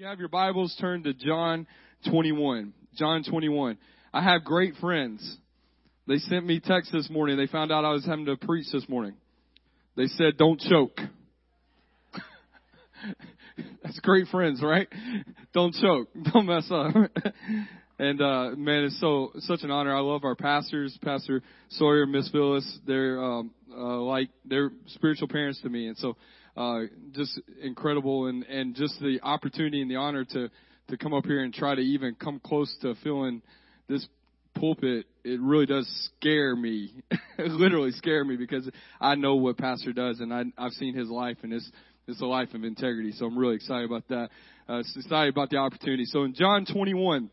You have your Bibles turned to John 21. John 21. I have great friends. They sent me text this morning. They found out I was having to preach this morning. They said, don't choke. That's great friends, right? Don't choke. Don't mess up. and uh man, it's so such an honor. I love our pastors, Pastor Sawyer, Miss Phyllis. They're um uh like they're spiritual parents to me. And so uh just incredible and and just the opportunity and the honor to to come up here and try to even come close to filling this pulpit, it really does scare me. literally scare me because I know what Pastor does and I, I've seen his life and it's, it's a life of integrity. So I'm really excited about that. Uh, excited about the opportunity. So in John 21,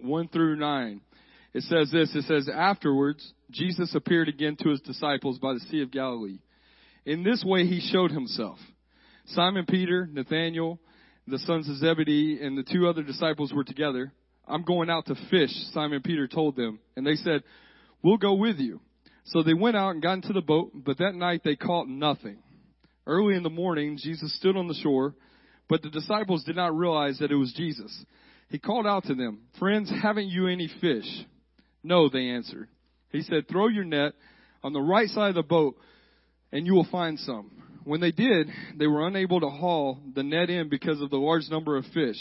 1 through 9, it says this. It says, afterwards, Jesus appeared again to his disciples by the Sea of Galilee. In this way he showed himself. Simon Peter, Nathaniel, the sons of Zebedee, and the two other disciples were together. I'm going out to fish, Simon Peter told them. And they said, We'll go with you. So they went out and got into the boat, but that night they caught nothing. Early in the morning, Jesus stood on the shore, but the disciples did not realize that it was Jesus. He called out to them, Friends, haven't you any fish? No, they answered. He said, Throw your net on the right side of the boat, and you will find some. When they did, they were unable to haul the net in because of the large number of fish.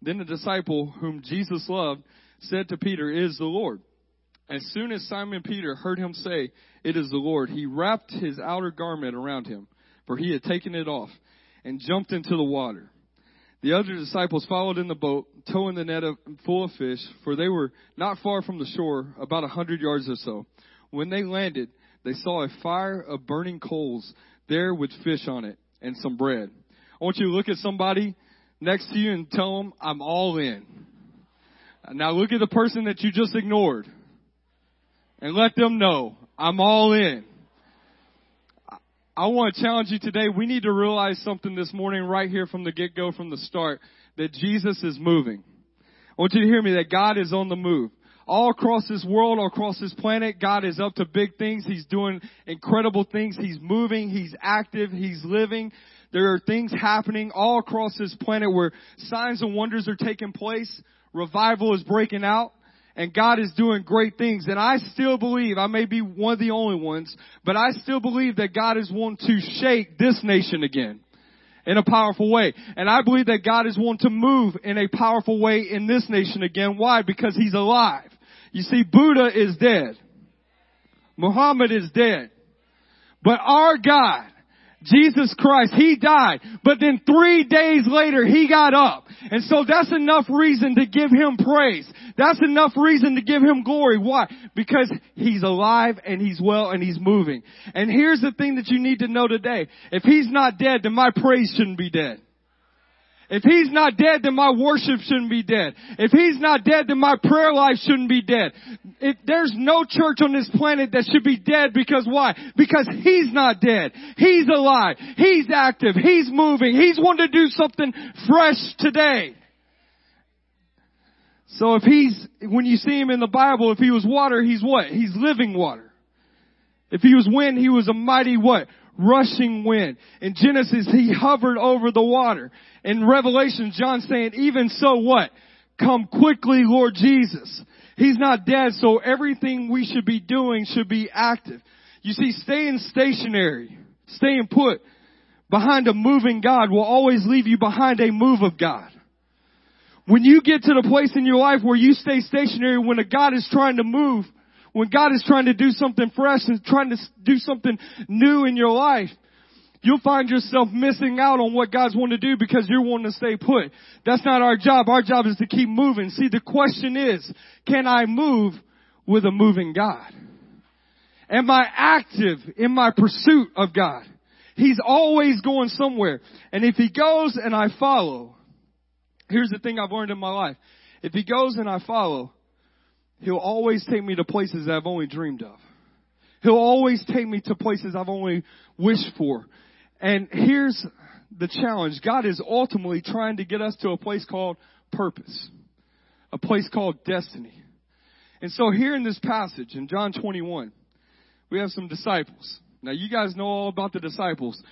Then the disciple whom Jesus loved said to Peter, It is the Lord. As soon as Simon Peter heard him say, It is the Lord, he wrapped his outer garment around him, for he had taken it off, and jumped into the water. The other disciples followed in the boat, towing the net full of fish, for they were not far from the shore, about a hundred yards or so. When they landed, they saw a fire of burning coals there with fish on it and some bread. I want you to look at somebody next to you and tell them, I'm all in. Now look at the person that you just ignored and let them know, I'm all in. I want to challenge you today. We need to realize something this morning right here from the get-go, from the start, that Jesus is moving. I want you to hear me that God is on the move. All across this world, all across this planet, God is up to big things. He's doing incredible things. He's moving. He's active. He's living. There are things happening all across this planet where signs and wonders are taking place. Revival is breaking out and God is doing great things. And I still believe, I may be one of the only ones, but I still believe that God is wanting to shake this nation again in a powerful way. And I believe that God is wanting to move in a powerful way in this nation again. Why? Because He's alive. You see, Buddha is dead. Muhammad is dead. But our God, Jesus Christ, He died, but then three days later He got up. And so that's enough reason to give Him praise. That's enough reason to give Him glory. Why? Because He's alive and He's well and He's moving. And here's the thing that you need to know today. If He's not dead, then my praise shouldn't be dead. If he's not dead, then my worship shouldn't be dead. If he's not dead, then my prayer life shouldn't be dead. If there's no church on this planet that should be dead because why? Because he's not dead. He's alive. He's active. He's moving. He's wanting to do something fresh today. So if he's, when you see him in the Bible, if he was water, he's what? He's living water. If he was wind, he was a mighty what? Rushing wind. In Genesis, he hovered over the water. In Revelation, John's saying, even so what? Come quickly, Lord Jesus. He's not dead, so everything we should be doing should be active. You see, staying stationary, staying put behind a moving God will always leave you behind a move of God. When you get to the place in your life where you stay stationary when a God is trying to move, when God is trying to do something fresh and trying to do something new in your life, you'll find yourself missing out on what God's wanting to do because you're wanting to stay put. That's not our job. Our job is to keep moving. See, the question is, can I move with a moving God? Am I active in my pursuit of God? He's always going somewhere. And if he goes and I follow, here's the thing I've learned in my life. If he goes and I follow, he'll always take me to places I've only dreamed of. He'll always take me to places I've only wished for. And here's the challenge. God is ultimately trying to get us to a place called purpose. A place called destiny. And so here in this passage in John 21, we have some disciples. Now you guys know all about the disciples.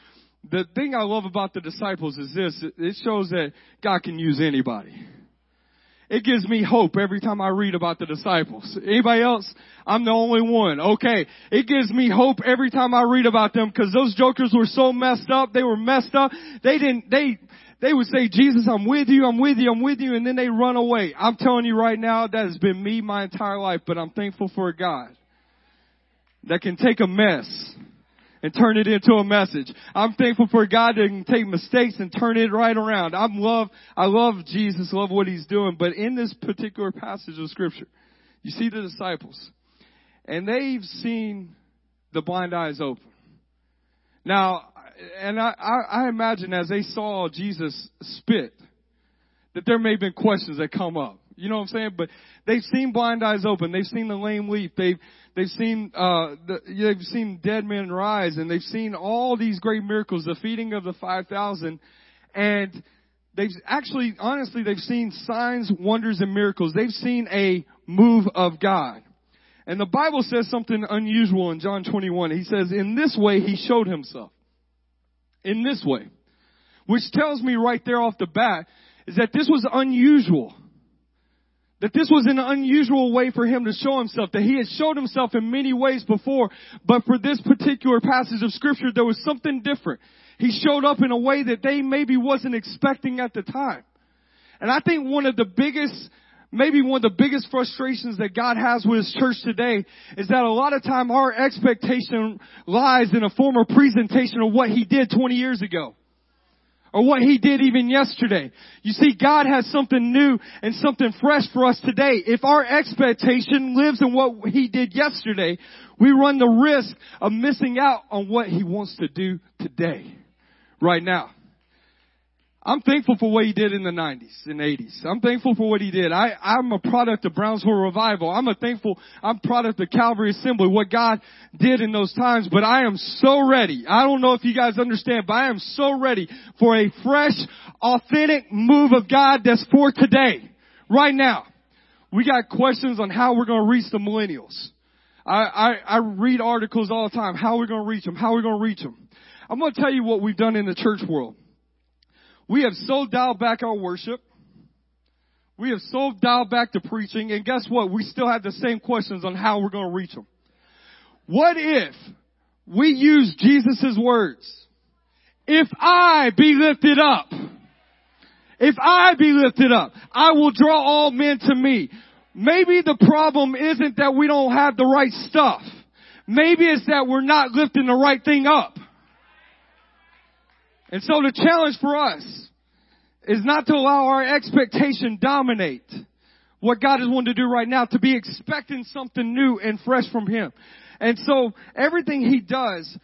the thing I love about the disciples is this, it shows that God can use anybody. It gives me hope every time I read about the disciples. Anybody else? I'm the only one. Okay. It gives me hope every time I read about them because those jokers were so messed up. They were messed up. They didn't, they, they would say, Jesus, I'm with you, I'm with you, I'm with you, and then they run away. I'm telling you right now, that has been me my entire life, but I'm thankful for a God that can take a mess and turn it into a message. I'm thankful for God that can take mistakes and turn it right around. I'm love, I love Jesus, love what he's doing, but in this particular passage of scripture, you see the disciples, and they've seen the blind eyes open. Now, and I, I, I imagine as they saw Jesus spit, that there may have been questions that come up. You know what I'm saying? But they've seen blind eyes open. They've seen the lame leap. They've they've seen uh the, they've seen dead men rise, and they've seen all these great miracles, the feeding of the five thousand, and they've actually, honestly, they've seen signs, wonders, and miracles. They've seen a move of God. And the Bible says something unusual in John 21. He says, in this way he showed himself. In this way. Which tells me right there off the bat is that this was unusual. That this was an unusual way for him to show himself, that he had showed himself in many ways before, but for this particular passage of scripture, there was something different. He showed up in a way that they maybe wasn't expecting at the time. And I think one of the biggest, maybe one of the biggest frustrations that God has with His church today is that a lot of time our expectation lies in a form of presentation of what He did 20 years ago or what he did even yesterday. You see, God has something new and something fresh for us today. If our expectation lives in what he did yesterday, we run the risk of missing out on what he wants to do today, right now. I'm thankful for what he did in the 90s and 80s. I'm thankful for what he did. I, I'm a product of Brownsville Revival. I'm a thankful, I'm product of Calvary Assembly, what God did in those times, but I am so ready. I don't know if you guys understand, but I am so ready for a fresh, authentic move of God that's for today. Right now. We got questions on how we're going to reach the millennials. I, I, I read articles all the time. How are we going to reach them? How are we going to reach them? I'm going to tell you what we've done in the church world. We have so dialed back our worship. We have so dialed back the preaching. And guess what? We still have the same questions on how we're going to reach them. What if we use Jesus' words? If I be lifted up, if I be lifted up, I will draw all men to me. Maybe the problem isn't that we don't have the right stuff. Maybe it's that we're not lifting the right thing up. And so the challenge for us is not to allow our expectation dominate what God is wanting to do right now, to be expecting something new and fresh from Him. And so everything He does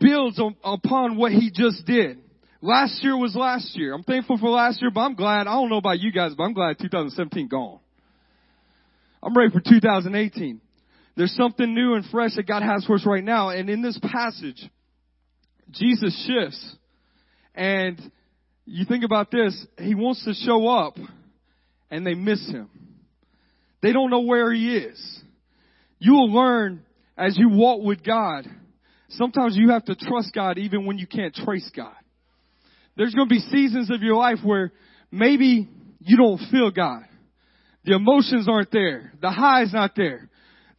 builds on, upon what He just did. Last year was last year. I'm thankful for last year, but I'm glad, I don't know about you guys, but I'm glad 2017 gone. I'm ready for 2018. There's something new and fresh that God has for us right now. And in this passage, Jesus shifts and you think about this, he wants to show up and they miss him. They don't know where he is. You will learn as you walk with God. Sometimes you have to trust God even when you can't trace God. There's going to be seasons of your life where maybe you don't feel God. The emotions aren't there. The high's not there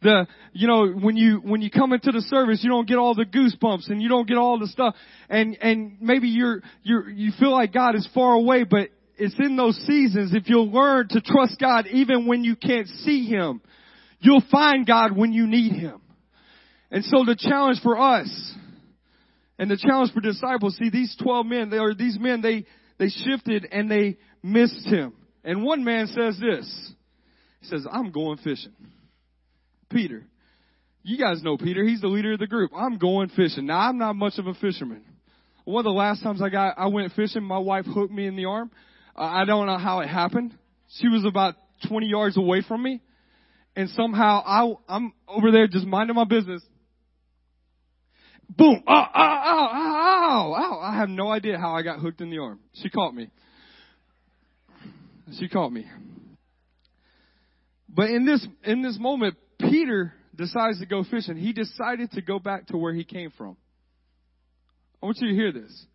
the, you know, when you, when you come into the service, you don't get all the goosebumps and you don't get all the stuff. And, and maybe you're, you're, you feel like God is far away, but it's in those seasons. If you'll learn to trust God even when you can't see Him, you'll find God when you need Him. And so the challenge for us and the challenge for disciples, see these 12 men, they are, these men, they, they shifted and they missed Him. And one man says this. He says, I'm going fishing. Peter. You guys know Peter. He's the leader of the group. I'm going fishing. Now, I'm not much of a fisherman. One of the last times I got, I went fishing, my wife hooked me in the arm. Uh, I don't know how it happened. She was about 20 yards away from me. And somehow I, I'm over there just minding my business. Boom! Oh, ow, ow, ow, ow, I have no idea how I got hooked in the arm. She caught me. She caught me. But in this, in this moment, Peter decides to go fishing. He decided to go back to where he came from. I want you to hear this.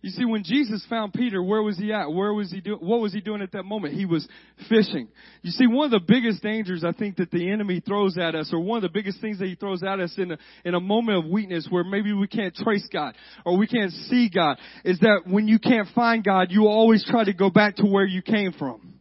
You see, when Jesus found Peter, where was he at? Where was he doing? What was he doing at that moment? He was fishing. You see, one of the biggest dangers I think that the enemy throws at us, or one of the biggest things that he throws at us in a, in a moment of weakness where maybe we can't trace God, or we can't see God, is that when you can't find God, you always try to go back to where you came from.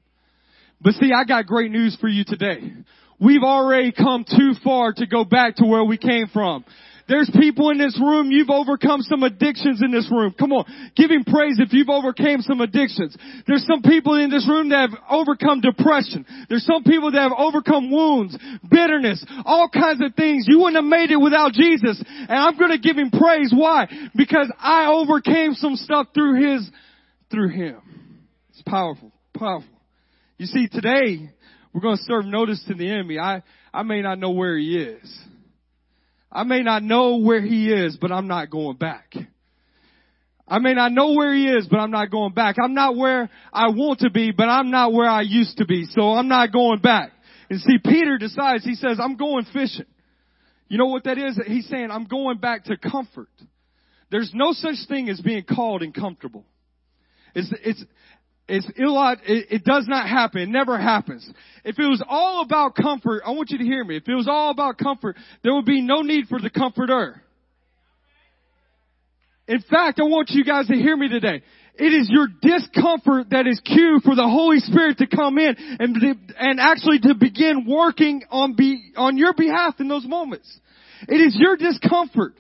But see, I got great news for you today. We've already come too far to go back to where we came from. There's people in this room, you've overcome some addictions in this room. Come on, give him praise if you've overcame some addictions. There's some people in this room that have overcome depression. There's some people that have overcome wounds, bitterness, all kinds of things. You wouldn't have made it without Jesus. And I'm gonna give him praise. Why? Because I overcame some stuff through his, through him. It's powerful, powerful. You see, today, we're going to serve notice to the enemy. I, I may not know where he is. I may not know where he is, but I'm not going back. I may not know where he is, but I'm not going back. I'm not where I want to be, but I'm not where I used to be, so I'm not going back. And see, Peter decides, he says, I'm going fishing. You know what that is? He's saying, I'm going back to comfort. There's no such thing as being called and comfortable. It's, it's, it's illog- it, it does not happen. It never happens. If it was all about comfort, I want you to hear me. If it was all about comfort, there would be no need for the comforter. In fact, I want you guys to hear me today. It is your discomfort that is cue for the Holy Spirit to come in and, and actually to begin working on be, on your behalf in those moments. It is your discomfort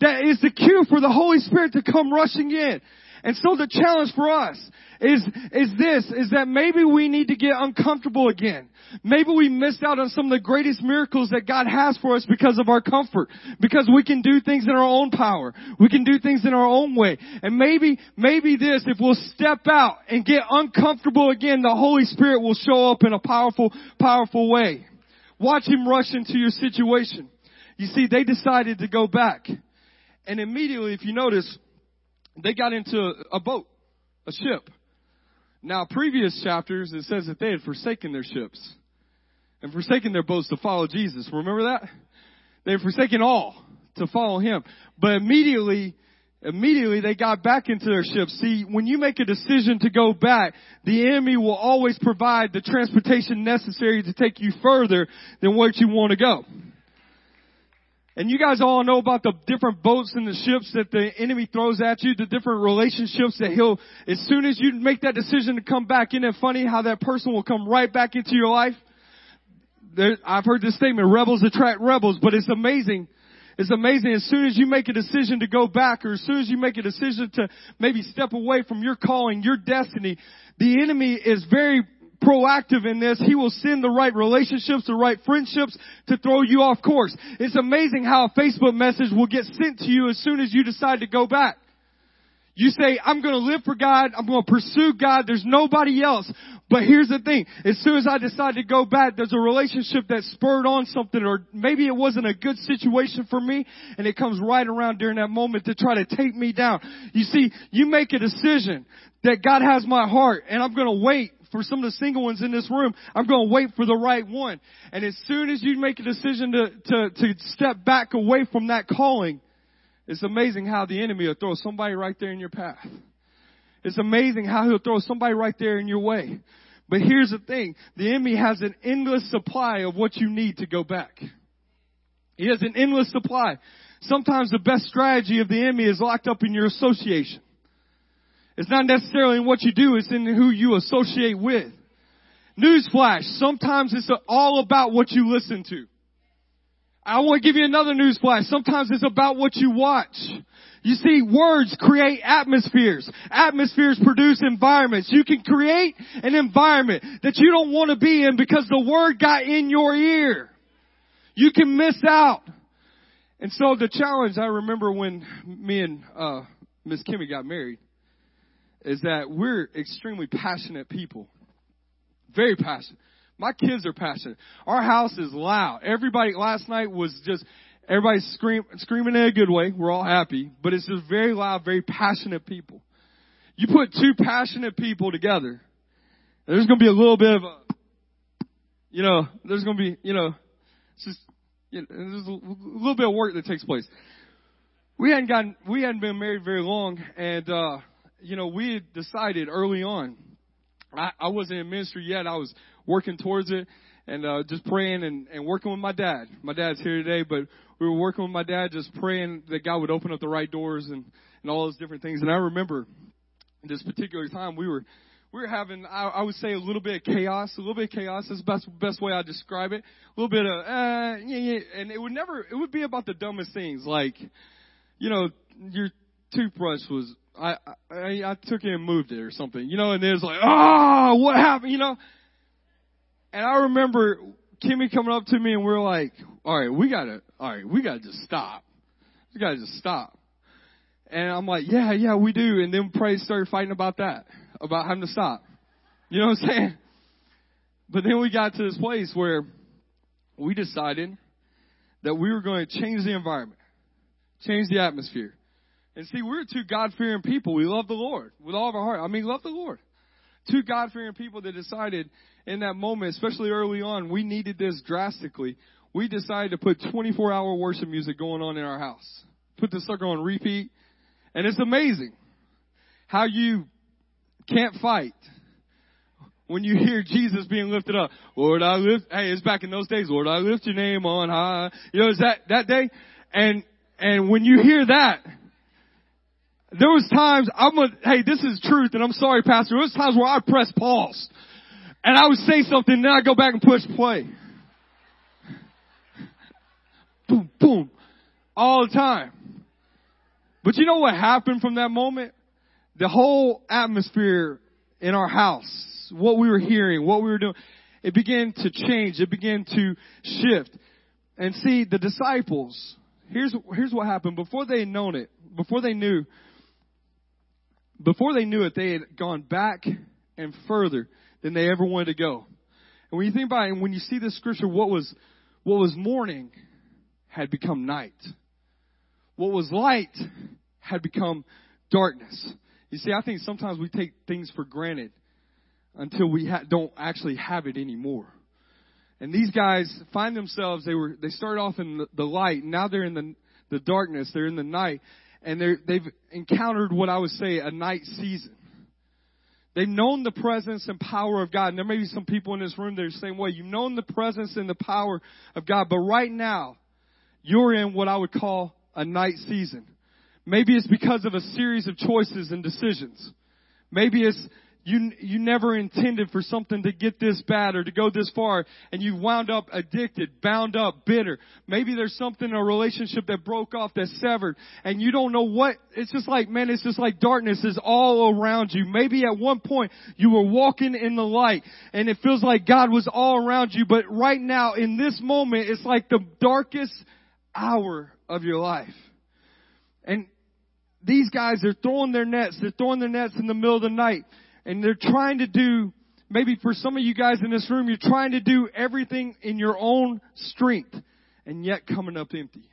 that is the cue for the Holy Spirit to come rushing in. And so the challenge for us is, is this, is that maybe we need to get uncomfortable again. Maybe we missed out on some of the greatest miracles that God has for us because of our comfort. Because we can do things in our own power. We can do things in our own way. And maybe, maybe this, if we'll step out and get uncomfortable again, the Holy Spirit will show up in a powerful, powerful way. Watch Him rush into your situation. You see, they decided to go back. And immediately, if you notice, they got into a boat, a ship. Now, previous chapters, it says that they had forsaken their ships and forsaken their boats to follow Jesus. Remember that? They had forsaken all to follow him. But immediately, immediately they got back into their ships. See, when you make a decision to go back, the enemy will always provide the transportation necessary to take you further than where you want to go. And you guys all know about the different boats and the ships that the enemy throws at you, the different relationships that he'll, as soon as you make that decision to come back, isn't it funny how that person will come right back into your life? There, I've heard this statement, rebels attract rebels, but it's amazing. It's amazing as soon as you make a decision to go back or as soon as you make a decision to maybe step away from your calling, your destiny, the enemy is very proactive in this. He will send the right relationships, the right friendships to throw you off course. It's amazing how a Facebook message will get sent to you as soon as you decide to go back. You say, I'm going to live for God. I'm going to pursue God. There's nobody else. But here's the thing. As soon as I decide to go back, there's a relationship that spurred on something or maybe it wasn't a good situation for me and it comes right around during that moment to try to take me down. You see, you make a decision that God has my heart and I'm going to wait for some of the single ones in this room, I'm going to wait for the right one. And as soon as you make a decision to, to, to step back away from that calling, it's amazing how the enemy will throw somebody right there in your path. It's amazing how he'll throw somebody right there in your way. But here's the thing. The enemy has an endless supply of what you need to go back. He has an endless supply. Sometimes the best strategy of the enemy is locked up in your association. It's not necessarily in what you do, it's in who you associate with. Newsflash, sometimes it's all about what you listen to. I want to give you another newsflash. Sometimes it's about what you watch. You see, words create atmospheres. Atmospheres produce environments. You can create an environment that you don't want to be in because the word got in your ear. You can miss out. And so the challenge, I remember when me and uh, Miss Kimmy got married, is that we're extremely passionate people. Very passionate. My kids are passionate. Our house is loud. Everybody last night was just everybody scream, screaming in a good way. We're all happy, but it's just very loud, very passionate people. You put two passionate people together, there's going to be a little bit of a, you know, there's going to be, you know, just, you know, there's a little bit of work that takes place. We hadn't gotten, we hadn't been married very long, and uh, you know, we had decided early on. I, I wasn't in ministry yet. I was working towards it and uh, just praying and, and working with my dad. My dad's here today, but we were working with my dad, just praying that God would open up the right doors and and all those different things. And I remember this particular time we were we were having I, I would say a little bit of chaos, a little bit of chaos. is the best best way I describe it. A little bit of uh, yeah, yeah, and it would never it would be about the dumbest things like, you know, your toothbrush was I I, I took it and moved it or something, you know, and it was like, oh, what happened, you know? And I remember Kimmy coming up to me and we are like, all right, we gotta, all right, we gotta just stop. We gotta just stop. And I'm like, yeah, yeah, we do. And then Praise started fighting about that, about having to stop. You know what I'm saying? But then we got to this place where we decided that we were going to change the environment, change the atmosphere. And see, we're two God fearing people. We love the Lord with all of our heart. I mean, love the Lord. Two God fearing people that decided in that moment, especially early on, we needed this drastically. We decided to put 24 hour worship music going on in our house. Put the sucker on repeat. And it's amazing how you can't fight when you hear Jesus being lifted up. Lord, I lift, hey, it's back in those days. Lord, I lift your name on high. You know, it's that, that day? And, and when you hear that, there was times I'm a, hey, this is truth and I'm sorry, pastor. There was times where I press pause and I would say something and then I go back and push play. boom, boom. All the time. But you know what happened from that moment? The whole atmosphere in our house, what we were hearing, what we were doing, it began to change. It began to shift. And see, the disciples, here's, here's what happened. Before they known it, before they knew, before they knew it, they had gone back and further than they ever wanted to go. And when you think about it, and when you see this scripture, what was, what was morning had become night. What was light had become darkness. You see, I think sometimes we take things for granted until we ha- don't actually have it anymore. And these guys find themselves, they were, they started off in the, the light, now they're in the, the darkness, they're in the night, and they've encountered what I would say a night season. They've known the presence and power of God. And there may be some people in this room that are the same way. You've known the presence and the power of God, but right now, you're in what I would call a night season. Maybe it's because of a series of choices and decisions. Maybe it's you, you never intended for something to get this bad or to go this far and you wound up addicted, bound up, bitter. Maybe there's something in a relationship that broke off, that's severed and you don't know what, it's just like, man, it's just like darkness is all around you. Maybe at one point you were walking in the light and it feels like God was all around you, but right now in this moment, it's like the darkest hour of your life. And these guys are throwing their nets, they're throwing their nets in the middle of the night, and they're trying to do, maybe for some of you guys in this room, you're trying to do everything in your own strength, and yet coming up empty.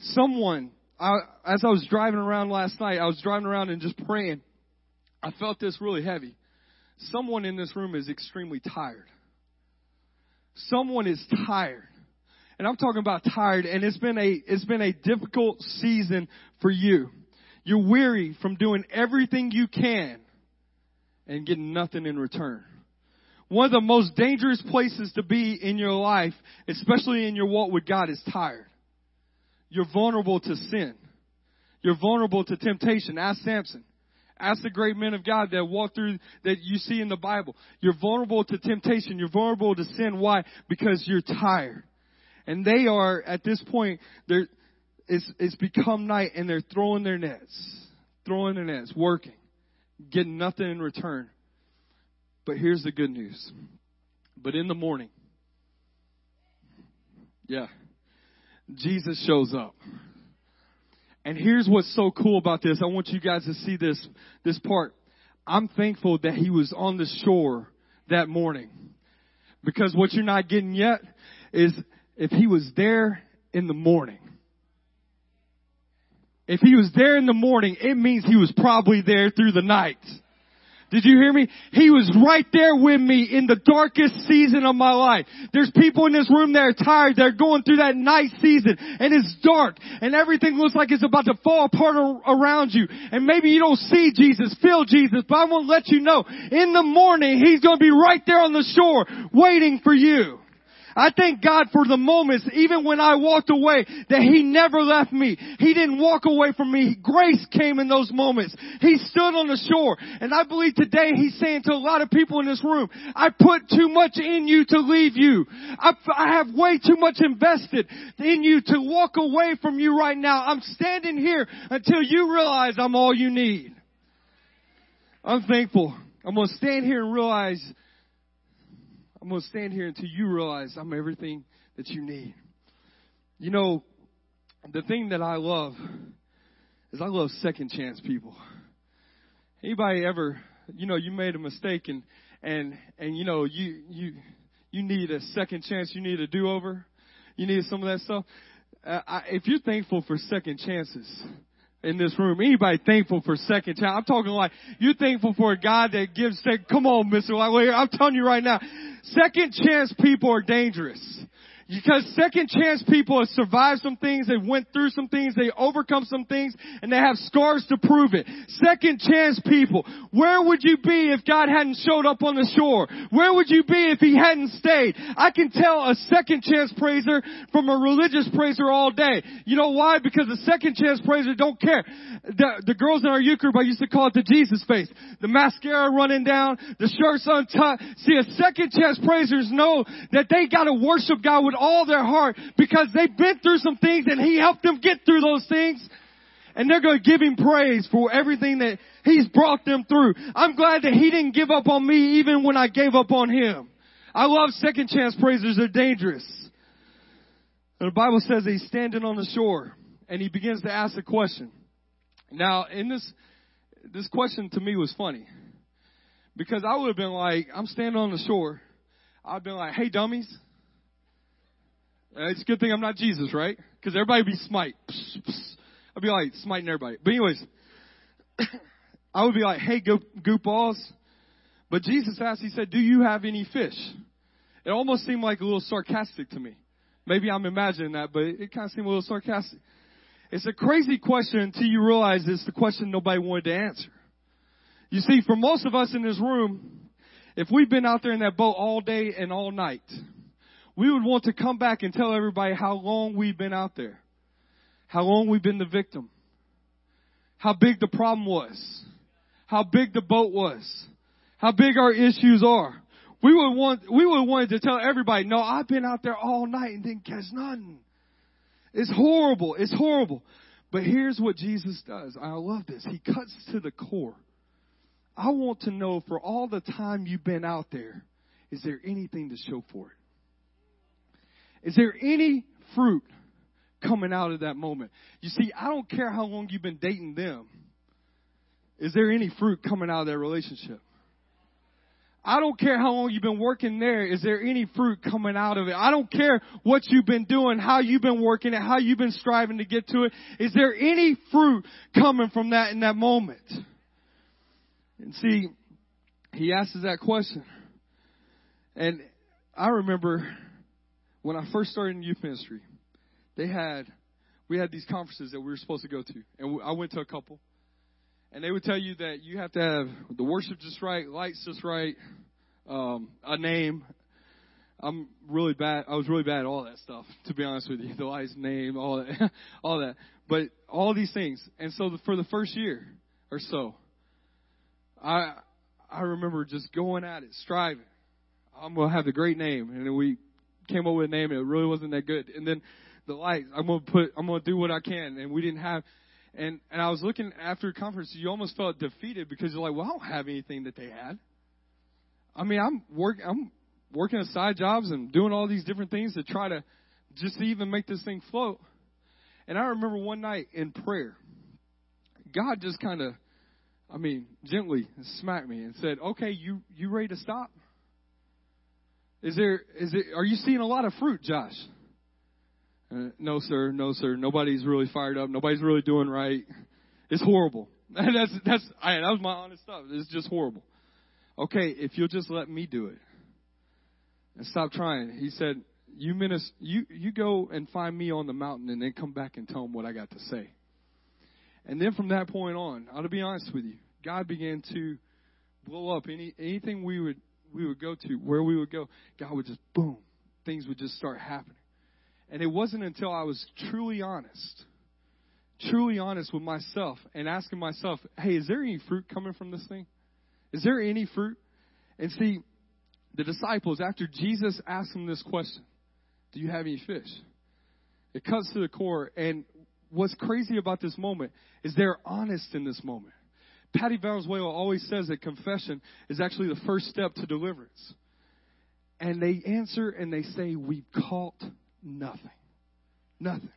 Someone, I, as I was driving around last night, I was driving around and just praying. I felt this really heavy. Someone in this room is extremely tired. Someone is tired and I'm talking about tired and it's been a, it's been a difficult season for you. You're weary from doing everything you can and getting nothing in return. One of the most dangerous places to be in your life, especially in your walk with God, is tired. You're vulnerable to sin. You're vulnerable to temptation. Ask Samson. Ask the great men of God that walk through, that you see in the Bible. You're vulnerable to temptation. You're vulnerable to sin. Why? Because you're tired. And they are, at this point, they're, it's, it's become night and they're throwing their nets, throwing their nets, working, getting nothing in return. But here's the good news. But in the morning, yeah, Jesus shows up. And here's what's so cool about this. I want you guys to see this, this part. I'm thankful that he was on the shore that morning. Because what you're not getting yet is if he was there in the morning. If he was there in the morning, it means he was probably there through the night. Did you hear me? He was right there with me in the darkest season of my life. There's people in this room that are tired. They're going through that night season and it's dark and everything looks like it's about to fall apart around you. And maybe you don't see Jesus, feel Jesus, but I want to let you know in the morning He's going to be right there on the shore waiting for you. I thank God for the moments, even when I walked away, that He never left me. He didn't walk away from me. Grace came in those moments. He stood on the shore. And I believe today He's saying to a lot of people in this room, I put too much in you to leave you. I, I have way too much invested in you to walk away from you right now. I'm standing here until you realize I'm all you need. I'm thankful. I'm going to stand here and realize I'm going to stand here until you realize I'm everything that you need. You know, the thing that I love is I love second chance people. Anybody ever, you know, you made a mistake and and and you know you you you need a second chance, you need a do over, you need some of that stuff. Uh, I, if you're thankful for second chances, in this room. Anybody thankful for second chance? I'm talking like you're thankful for a God that gives. Come on, Mister. I'm telling you right now, second chance people are dangerous. Because second chance people have survived some things, they went through some things, they overcome some things, and they have scars to prove it. Second chance people. Where would you be if God hadn't showed up on the shore? Where would you be if He hadn't stayed? I can tell a second chance praiser from a religious praiser all day. You know why? Because a second chance praiser don't care. The, the girls in our youth group, I used to call it the Jesus face. The mascara running down, the shirts untucked. See, a second chance praisers know that they gotta worship God with all their heart because they've been through some things and He helped them get through those things. And they're going to give Him praise for everything that He's brought them through. I'm glad that He didn't give up on me even when I gave up on Him. I love second chance praisers. They're dangerous. And the Bible says he's standing on the shore and he begins to ask a question. Now, in this, this question to me was funny because I would have been like, I'm standing on the shore. I've been like, hey dummies, it's a good thing I'm not Jesus, right? Because everybody would be smite. I'd be like smiting everybody. But anyways, I would be like, hey, goop, goop balls. But Jesus asked, he said, do you have any fish? It almost seemed like a little sarcastic to me. Maybe I'm imagining that, but it kind of seemed a little sarcastic. It's a crazy question until you realize it's the question nobody wanted to answer. You see, for most of us in this room, if we've been out there in that boat all day and all night, we would want to come back and tell everybody how long we've been out there, how long we've been the victim, how big the problem was, how big the boat was, how big our issues are. We would want, we would want to tell everybody, no, I've been out there all night and didn't catch nothing. It's horrible. It's horrible. But here's what Jesus does. I love this. He cuts to the core. I want to know for all the time you've been out there, is there anything to show for it? Is there any fruit coming out of that moment? You see, I don't care how long you've been dating them. Is there any fruit coming out of that relationship? I don't care how long you've been working there. Is there any fruit coming out of it? I don't care what you've been doing, how you've been working it, how you've been striving to get to it. Is there any fruit coming from that in that moment? And see, he asks that question. And I remember when I first started in youth ministry, they had we had these conferences that we were supposed to go to, and I went to a couple. And they would tell you that you have to have the worship just right, lights just right, um, a name. I'm really bad. I was really bad at all that stuff, to be honest with you. The lights, name, all that, all that. But all these things. And so for the first year or so, I I remember just going at it, striving. I'm gonna have the great name, and then we came up with a name it really wasn't that good. And then the lights, I'm gonna put, I'm gonna do what I can. And we didn't have, and and I was looking after a conference, you almost felt defeated because you're like, well, I don't have anything that they had. I mean, I'm work, I'm working side jobs and doing all these different things to try to just to even make this thing float. And I remember one night in prayer, God just kind of, I mean, gently smacked me and said, "Okay, you you ready to stop?" Is there, is it, are you seeing a lot of fruit, Josh? Uh, no, sir. No, sir. Nobody's really fired up. Nobody's really doing right. It's horrible. that's, that's, I, that was my honest stuff. It's just horrible. okay, if you'll just let me do it and stop trying. He said, you minister, you, you go and find me on the mountain and then come back and tell them what I got to say. And then from that point on, I'll be honest with you, God began to blow up any anything we would we would go to, where we would go, God would just boom, things would just start happening. And it wasn't until I was truly honest, truly honest with myself and asking myself, hey, is there any fruit coming from this thing? Is there any fruit? And see, the disciples, after Jesus asked them this question, do you have any fish? It cuts to the core. And what's crazy about this moment is they're honest in this moment. Patty Valenzuela always says that confession is actually the first step to deliverance. And they answer and they say, We've caught nothing. Nothing.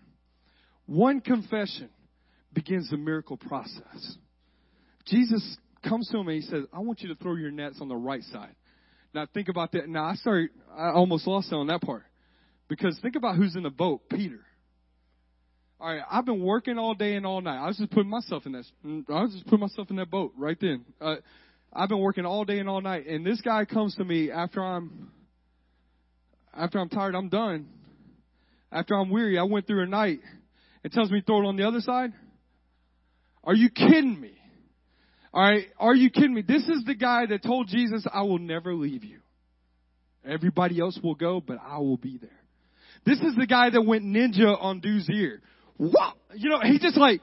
One confession begins the miracle process. Jesus comes to him and he says, I want you to throw your nets on the right side. Now think about that. Now I started, I almost lost it on that part. Because think about who's in the boat, Peter. All right, I've been working all day and all night. I was just putting myself in that. I was just putting myself in that boat right then. Uh, I've been working all day and all night, and this guy comes to me after I'm after I'm tired. I'm done. After I'm weary, I went through a night. and tells me throw it on the other side. Are you kidding me? All right, are you kidding me? This is the guy that told Jesus, "I will never leave you. Everybody else will go, but I will be there." This is the guy that went ninja on dude's ear what? You know, he just like,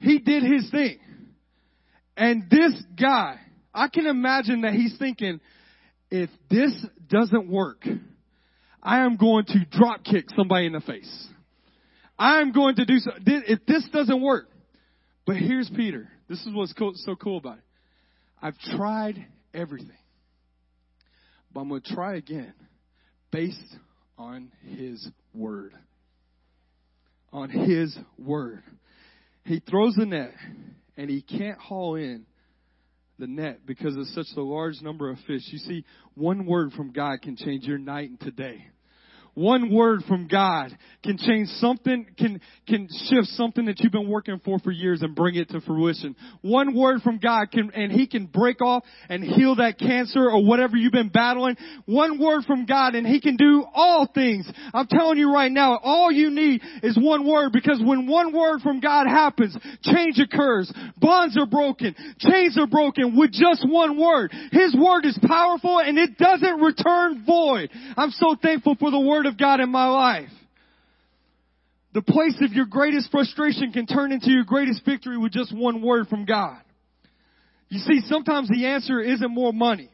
he did his thing. And this guy, I can imagine that he's thinking, if this doesn't work, I am going to drop kick somebody in the face. I am going to do so. If this doesn't work, but here's Peter. This is what's cool, so cool about it. I've tried everything, but I'm going to try again based on His Word on His Word. He throws the net and he can't haul in the net because of such a large number of fish. You see, one word from God can change your night and today. One word from God can change something, can, can shift something that you've been working for for years and bring it to fruition. One word from God can, and He can break off and heal that cancer or whatever you've been battling. One word from God and He can do all things. I'm telling you right now, all you need is one word because when one word from God happens, change occurs. Bonds are broken. Chains are broken with just one word. His word is powerful and it doesn't return void. I'm so thankful for the word of God in my life. The place of your greatest frustration can turn into your greatest victory with just one word from God. You see, sometimes the answer isn't more money,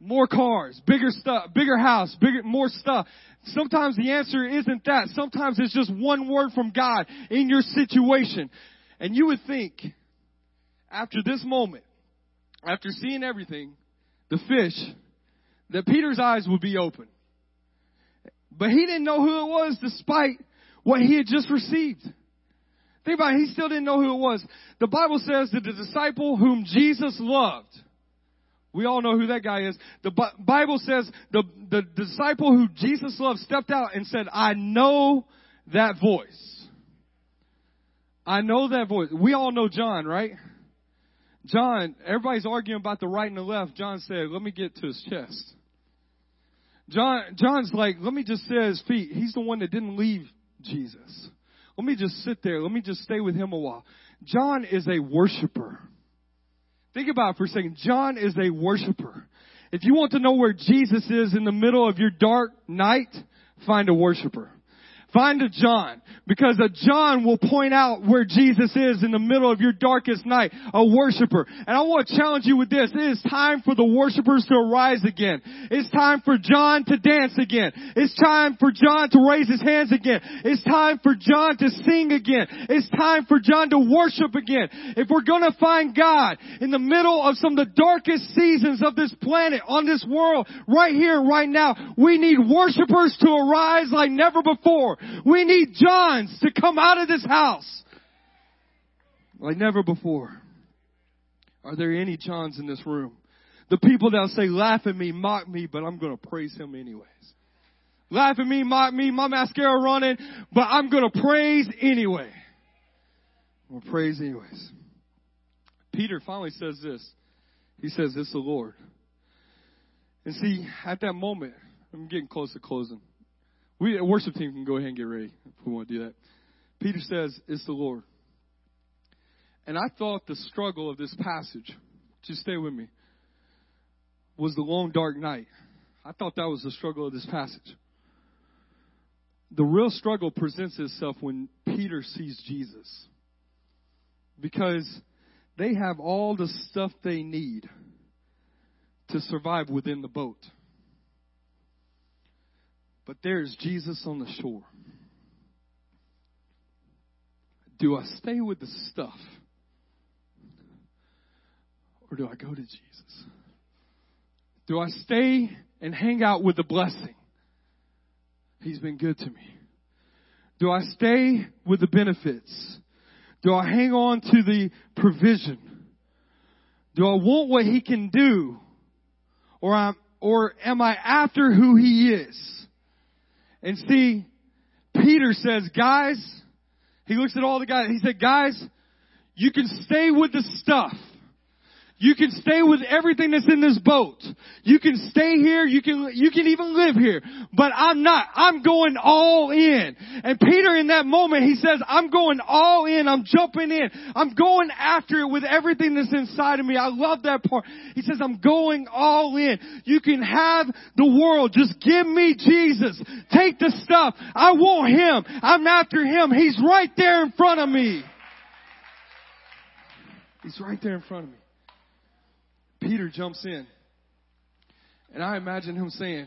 more cars, bigger stuff, bigger house, bigger, more stuff. Sometimes the answer isn't that. Sometimes it's just one word from God in your situation. And you would think, after this moment, after seeing everything, the fish, that Peter's eyes would be open. But he didn't know who it was despite what he had just received. Think about it, he still didn't know who it was. The Bible says that the disciple whom Jesus loved, we all know who that guy is. The Bible says the, the disciple who Jesus loved stepped out and said, I know that voice. I know that voice. We all know John, right? John, everybody's arguing about the right and the left. John said, let me get to his chest. John, John's like, let me just sit at his feet. He's the one that didn't leave Jesus. Let me just sit there. Let me just stay with him a while. John is a worshiper. Think about it for a second. John is a worshiper. If you want to know where Jesus is in the middle of your dark night, find a worshiper. Find a John, because a John will point out where Jesus is in the middle of your darkest night, a worshiper. And I want to challenge you with this. It is time for the worshipers to arise again. It's time for John to dance again. It's time for John to raise his hands again. It's time for John to sing again. It's time for John to worship again. If we're gonna find God in the middle of some of the darkest seasons of this planet, on this world, right here, right now, we need worshipers to arise like never before. We need Johns to come out of this house like never before. Are there any Johns in this room? The people that say, laugh at me, mock me, but I'm going to praise him anyways. Laugh at me, mock me, my mascara running, but I'm going to praise anyway. I'm going to praise anyways. Peter finally says this He says, It's the Lord. And see, at that moment, I'm getting close to closing. We, worship team can go ahead and get ready if we want to do that. Peter says, It's the Lord. And I thought the struggle of this passage, just stay with me, was the long dark night. I thought that was the struggle of this passage. The real struggle presents itself when Peter sees Jesus. Because they have all the stuff they need to survive within the boat. But there's Jesus on the shore. Do I stay with the stuff? Or do I go to Jesus? Do I stay and hang out with the blessing? He's been good to me. Do I stay with the benefits? Do I hang on to the provision? Do I want what he can do? Or I'm, or am I after who he is? And see, Peter says, guys, he looks at all the guys, he said, guys, you can stay with the stuff. You can stay with everything that's in this boat. You can stay here. You can, you can even live here. But I'm not. I'm going all in. And Peter in that moment, he says, I'm going all in. I'm jumping in. I'm going after it with everything that's inside of me. I love that part. He says, I'm going all in. You can have the world. Just give me Jesus. Take the stuff. I want Him. I'm after Him. He's right there in front of me. He's right there in front of me. Peter jumps in. And I imagine him saying,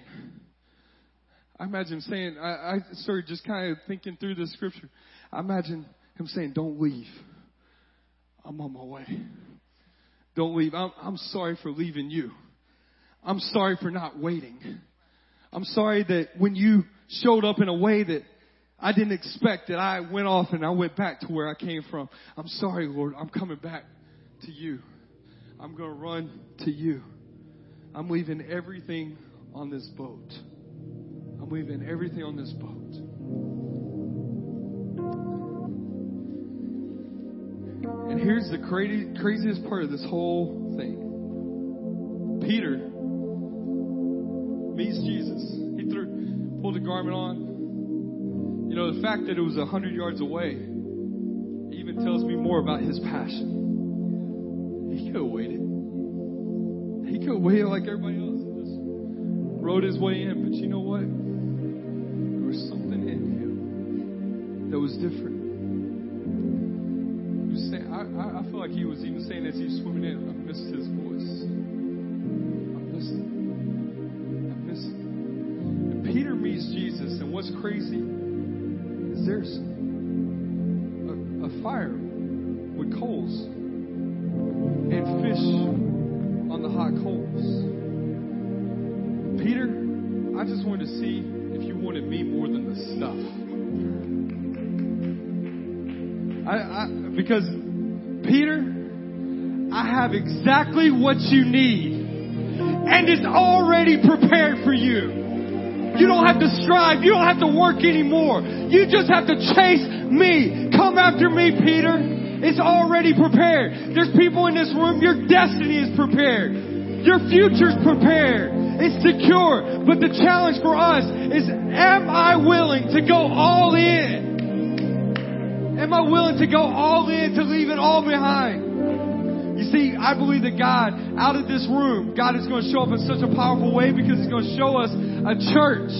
I imagine him saying, I, I started just kind of thinking through the scripture. I imagine him saying, Don't leave. I'm on my way. Don't leave. I'm, I'm sorry for leaving you. I'm sorry for not waiting. I'm sorry that when you showed up in a way that I didn't expect that I went off and I went back to where I came from. I'm sorry, Lord. I'm coming back to you. I'm going to run to you. I'm leaving everything on this boat. I'm leaving everything on this boat. And here's the crazy, craziest part of this whole thing. Peter meets Jesus. He threw, pulled a garment on. You know, the fact that it was a hundred yards away even tells me more about his passion. He could have waited. He could have waited like everybody else and just rode his way in. But you know what? There was something in him that was different. He was saying, I, I feel like he was even saying as he was swimming in, I missed his voice. I missed him. I missed him. And Peter meets Jesus, and what's crazy is there's a, a fire with coals on the hot coals. Peter, I just wanted to see if you wanted me more than the stuff. I, I, because Peter, I have exactly what you need. And it's already prepared for you. You don't have to strive. You don't have to work anymore. You just have to chase me. Come after me, Peter. It's already prepared. There's people in this room, your destiny is prepared. Your future's prepared. It's secure. But the challenge for us is, am I willing to go all in? Am I willing to go all in to leave it all behind? You see, I believe that God, out of this room, God is going to show up in such a powerful way because He's going to show us a church.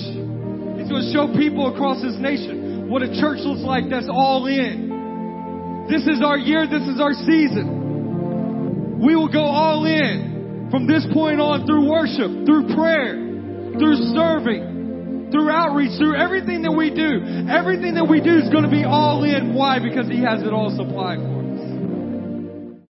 He's going to show people across this nation what a church looks like that's all in. This is our year. This is our season. We will go all in from this point on through worship, through prayer, through serving, through outreach, through everything that we do. Everything that we do is going to be all in. Why? Because He has it all supplied for.